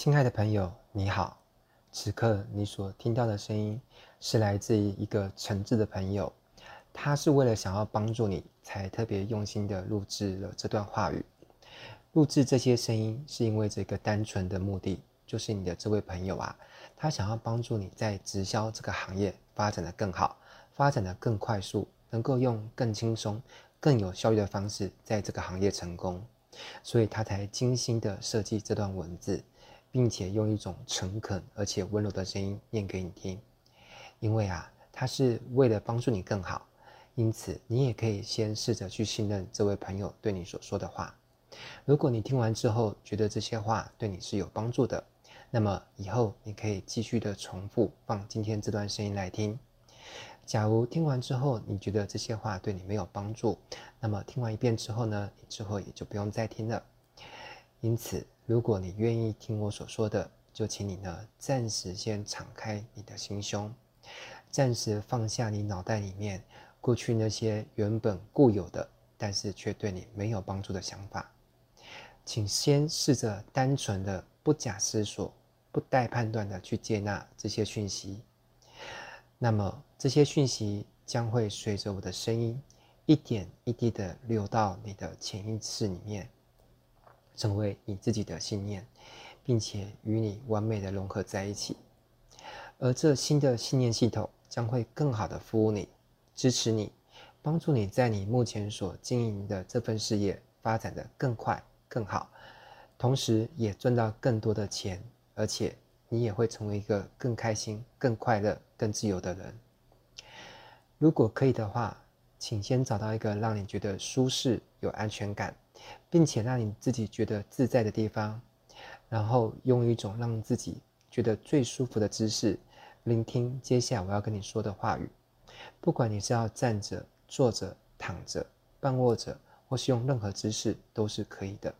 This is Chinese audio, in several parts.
亲爱的朋友，你好。此刻你所听到的声音是来自于一个诚挚的朋友，他是为了想要帮助你，才特别用心的录制了这段话语。录制这些声音是因为这个单纯的目的，就是你的这位朋友啊，他想要帮助你在直销这个行业发展得更好，发展得更快速，能够用更轻松、更有效率的方式在这个行业成功，所以他才精心的设计这段文字。并且用一种诚恳而且温柔的声音念给你听，因为啊，他是为了帮助你更好，因此你也可以先试着去信任这位朋友对你所说的话。如果你听完之后觉得这些话对你是有帮助的，那么以后你可以继续的重复放今天这段声音来听。假如听完之后你觉得这些话对你没有帮助，那么听完一遍之后呢，你之后也就不用再听了。因此，如果你愿意听我所说的，就请你呢暂时先敞开你的心胸，暂时放下你脑袋里面过去那些原本固有的，但是却对你没有帮助的想法。请先试着单纯的、不假思索、不带判断的去接纳这些讯息。那么，这些讯息将会随着我的声音，一点一滴的流到你的潜意识里面。成为你自己的信念，并且与你完美的融合在一起，而这新的信念系统将会更好的服务你、支持你、帮助你在你目前所经营的这份事业发展的更快、更好，同时也赚到更多的钱，而且你也会成为一个更开心、更快乐、更自由的人。如果可以的话，请先找到一个让你觉得舒适、有安全感。并且让你自己觉得自在的地方，然后用一种让自己觉得最舒服的姿势，聆听接下来我要跟你说的话语。不管你是要站着、坐着、躺着、半卧着，或是用任何姿势都是可以的。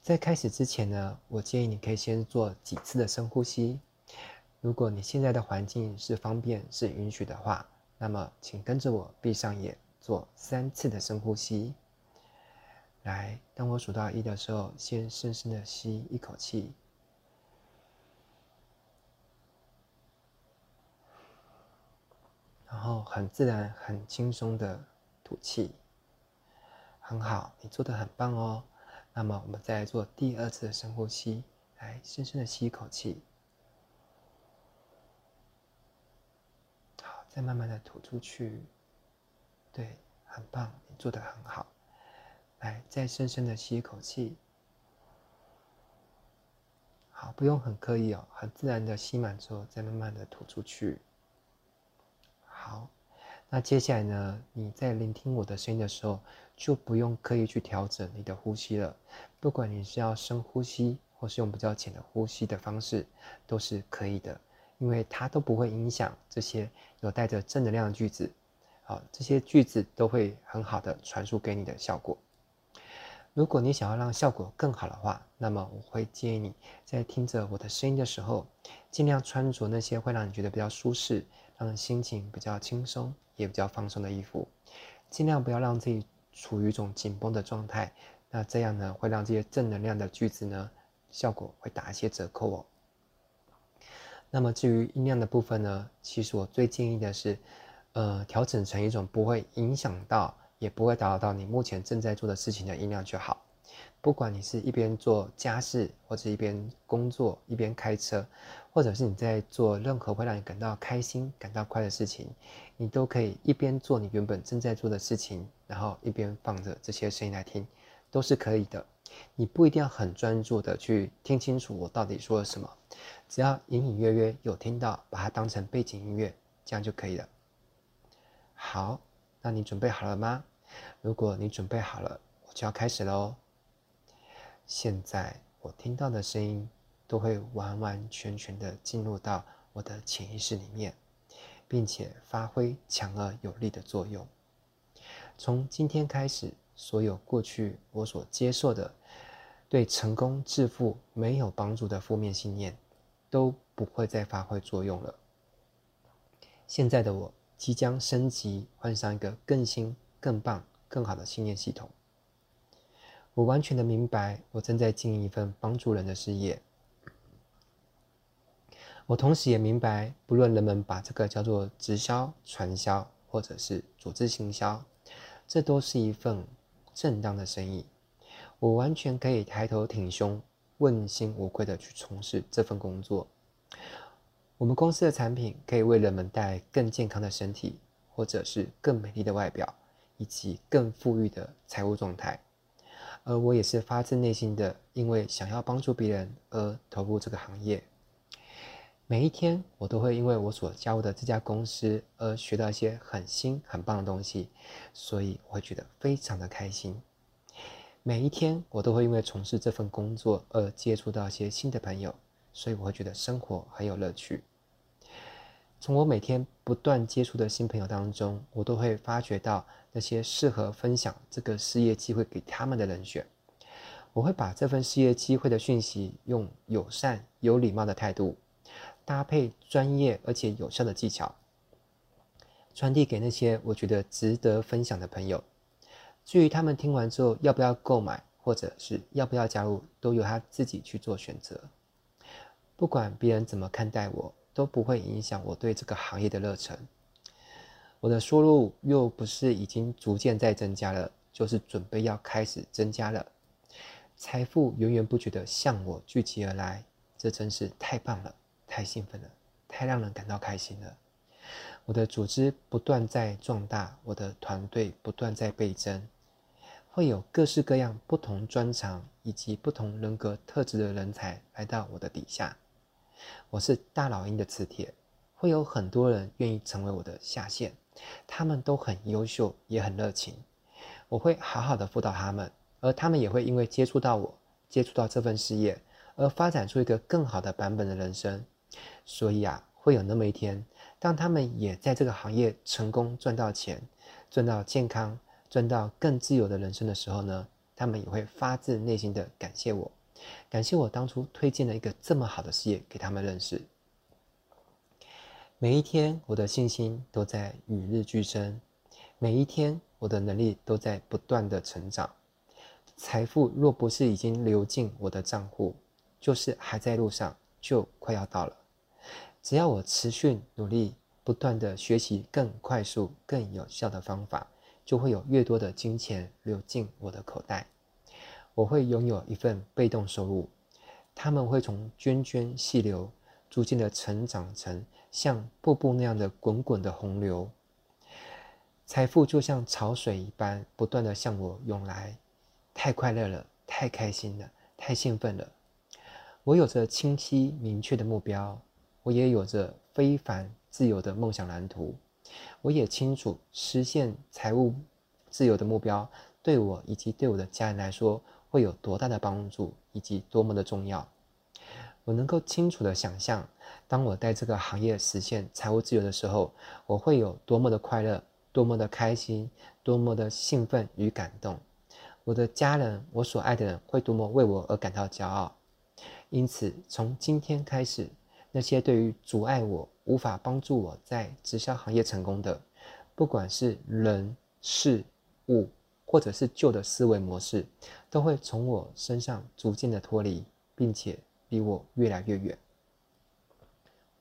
在开始之前呢，我建议你可以先做几次的深呼吸。如果你现在的环境是方便、是允许的话，那么请跟着我闭上眼，做三次的深呼吸。来，当我数到一的时候，先深深的吸一口气，然后很自然、很轻松的吐气。很好，你做的很棒哦。那么，我们再来做第二次的深呼吸，来，深深的吸一口气，好，再慢慢的吐出去。对，很棒，你做的很好。来，再深深的吸一口气。好，不用很刻意哦，很自然的吸满之后，再慢慢的吐出去。好，那接下来呢，你在聆听我的声音的时候，就不用刻意去调整你的呼吸了。不管你是要深呼吸，或是用比较浅的呼吸的方式，都是可以的，因为它都不会影响这些有带着正能量的句子。好，这些句子都会很好的传输给你的效果。如果你想要让效果更好的话，那么我会建议你在听着我的声音的时候，尽量穿着那些会让你觉得比较舒适、让心情比较轻松也比较放松的衣服，尽量不要让自己处于一种紧绷的状态。那这样呢，会让这些正能量的句子呢，效果会打一些折扣哦。那么至于音量的部分呢，其实我最建议的是，呃，调整成一种不会影响到。也不会打扰到你目前正在做的事情的音量就好。不管你是一边做家事，或者一边工作，一边开车，或者是你在做任何会让你感到开心、感到快乐的事情，你都可以一边做你原本正在做的事情，然后一边放着这些声音来听，都是可以的。你不一定要很专注的去听清楚我到底说了什么，只要隐隐约约有听到，把它当成背景音乐，这样就可以了。好。那你准备好了吗？如果你准备好了，我就要开始喽。现在我听到的声音都会完完全全的进入到我的潜意识里面，并且发挥强而有力的作用。从今天开始，所有过去我所接受的对成功致富没有帮助的负面信念，都不会再发挥作用了。现在的我。即将升级，换上一个更新、更棒、更好的信念系统。我完全的明白，我正在经营一份帮助人的事业，我同时也明白，不论人们把这个叫做直销、传销，或者是组织行销，这都是一份正当的生意。我完全可以抬头挺胸、问心无愧地去从事这份工作。我们公司的产品可以为人们带来更健康的身体，或者是更美丽的外表，以及更富裕的财务状态。而我也是发自内心的，因为想要帮助别人而投入这个行业。每一天，我都会因为我所加入的这家公司而学到一些很新、很棒的东西，所以我会觉得非常的开心。每一天，我都会因为从事这份工作而接触到一些新的朋友。所以我会觉得生活很有乐趣。从我每天不断接触的新朋友当中，我都会发掘到那些适合分享这个事业机会给他们的人选。我会把这份事业机会的讯息，用友善、有礼貌的态度，搭配专业而且有效的技巧，传递给那些我觉得值得分享的朋友。至于他们听完之后要不要购买，或者是要不要加入，都由他自己去做选择。不管别人怎么看待我，都不会影响我对这个行业的热忱。我的收入又不是已经逐渐在增加了，就是准备要开始增加了。财富源源不绝地向我聚集而来，这真是太棒了，太兴奋了，太让人感到开心了。我的组织不断在壮大，我的团队不断在倍增，会有各式各样不同专长以及不同人格特质的人才来到我的底下。我是大老鹰的磁铁，会有很多人愿意成为我的下线，他们都很优秀，也很热情。我会好好的辅导他们，而他们也会因为接触到我，接触到这份事业，而发展出一个更好的版本的人生。所以啊，会有那么一天，当他们也在这个行业成功赚到钱，赚到健康，赚到更自由的人生的时候呢，他们也会发自内心的感谢我。感谢我当初推荐了一个这么好的事业给他们认识。每一天，我的信心都在与日俱增；每一天，我的能力都在不断的成长。财富若不是已经流进我的账户，就是还在路上，就快要到了。只要我持续努力，不断的学习更快速、更有效的方法，就会有越多的金钱流进我的口袋。我会拥有一份被动收入，他们会从涓涓细流，逐渐的成长成像瀑布那样的滚滚的洪流。财富就像潮水一般，不断的向我涌来，太快乐了，太开心了，太兴奋了。我有着清晰明确的目标，我也有着非凡自由的梦想蓝图。我也清楚实现财务自由的目标，对我以及对我的家人来说。会有多大的帮助，以及多么的重要？我能够清楚地想象，当我在这个行业实现财务自由的时候，我会有多么的快乐，多么的开心，多么的兴奋与感动。我的家人，我所爱的人，会多么为我而感到骄傲。因此，从今天开始，那些对于阻碍我、无法帮助我在直销行业成功的，不管是人、事、物。或者是旧的思维模式，都会从我身上逐渐的脱离，并且离我越来越远。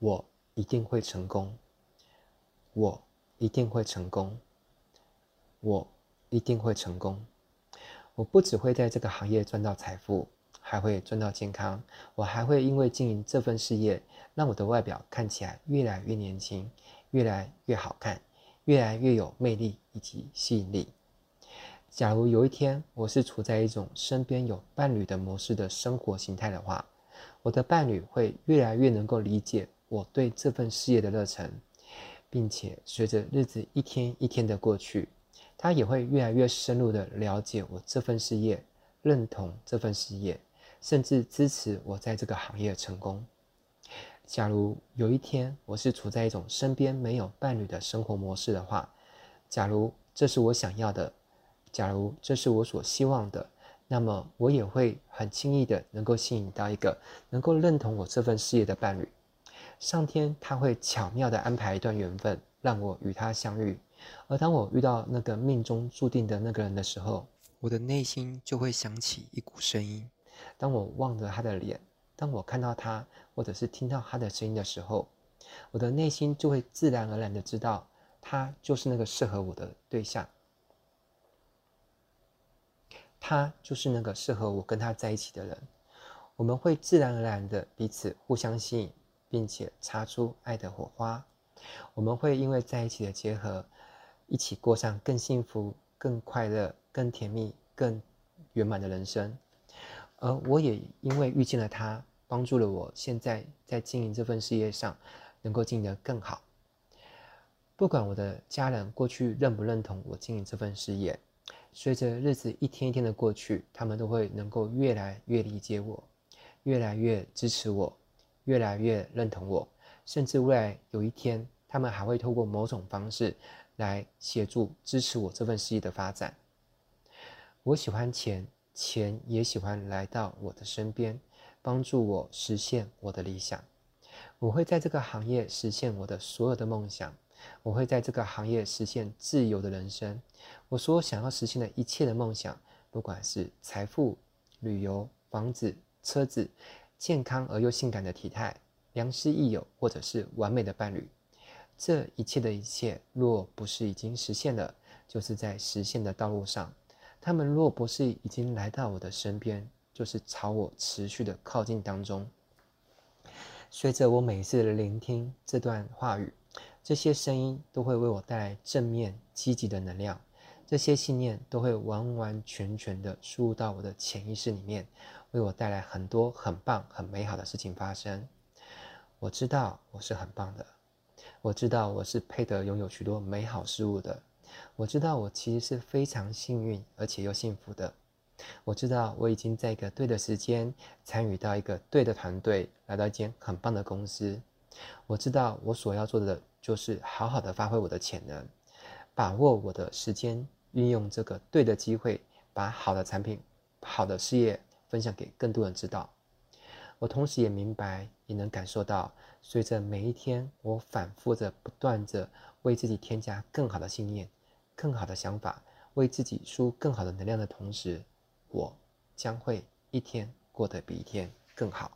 我一定会成功，我一定会成功，我一定会成功。我不只会在这个行业赚到财富，还会赚到健康。我还会因为经营这份事业，让我的外表看起来越来越年轻，越来越好看，越来越有魅力以及吸引力。假如有一天我是处在一种身边有伴侣的模式的生活形态的话，我的伴侣会越来越能够理解我对这份事业的热忱，并且随着日子一天一天的过去，他也会越来越深入的了解我这份事业，认同这份事业，甚至支持我在这个行业成功。假如有一天我是处在一种身边没有伴侣的生活模式的话，假如这是我想要的。假如这是我所希望的，那么我也会很轻易的能够吸引到一个能够认同我这份事业的伴侣。上天他会巧妙的安排一段缘分，让我与他相遇。而当我遇到那个命中注定的那个人的时候，我的内心就会响起一股声音。当我望着他的脸，当我看到他，或者是听到他的声音的时候，我的内心就会自然而然的知道，他就是那个适合我的对象，他就是那个适合我跟他在一起的人。我们会自然而然的彼此互相吸引，并且擦出爱的火花。我们会因为在一起的结合，一起过上更幸福、更快乐、更甜蜜、更圆满的人生。而我也因为遇见了他，帮助了我现在在经营这份事业上，能够经营得更好。不管我的家人过去认不认同我经营这份事业，随着日子一天一天的过去，他们都会能够越来越理解我，越来越支持我，越来越认同我，甚至未来有一天，他们还会透过某种方式来协助支持我这份事业的发展。我喜欢钱。钱也喜欢来到我的身边，帮助我实现我的理想。我会在这个行业实现我的所有的梦想。我会在这个行业实现自由的人生。我所想要实现的一切的梦想，不管是财富、旅游、房子、车子、健康而又性感的体态、良师益友，或者是完美的伴侣，这一切的一切，若不是已经实现了，就是在实现的道路上。他们若不是已经来到我的身边，就是朝我持续的靠近当中。随着我每次的聆听这段话语，这些声音都会为我带来正面积极的能量，这些信念都会完完全全的输入到我的潜意识里面，为我带来很多很棒、很美好的事情发生。我知道我是很棒的，我知道我是配得拥有许多美好事物的。我知道我其实是非常幸运而且又幸福的。我知道我已经在一个对的时间参与到一个对的团队，来到一间很棒的公司。我知道我所要做的就是好好的发挥我的潜能，把握我的时间，运用这个对的机会，把好的产品、好的事业分享给更多人知道。我同时也明白，也能感受到，随着每一天我反复着、不断着为自己添加更好的信念。更好的想法，为自己输更好的能量的同时，我将会一天过得比一天更好。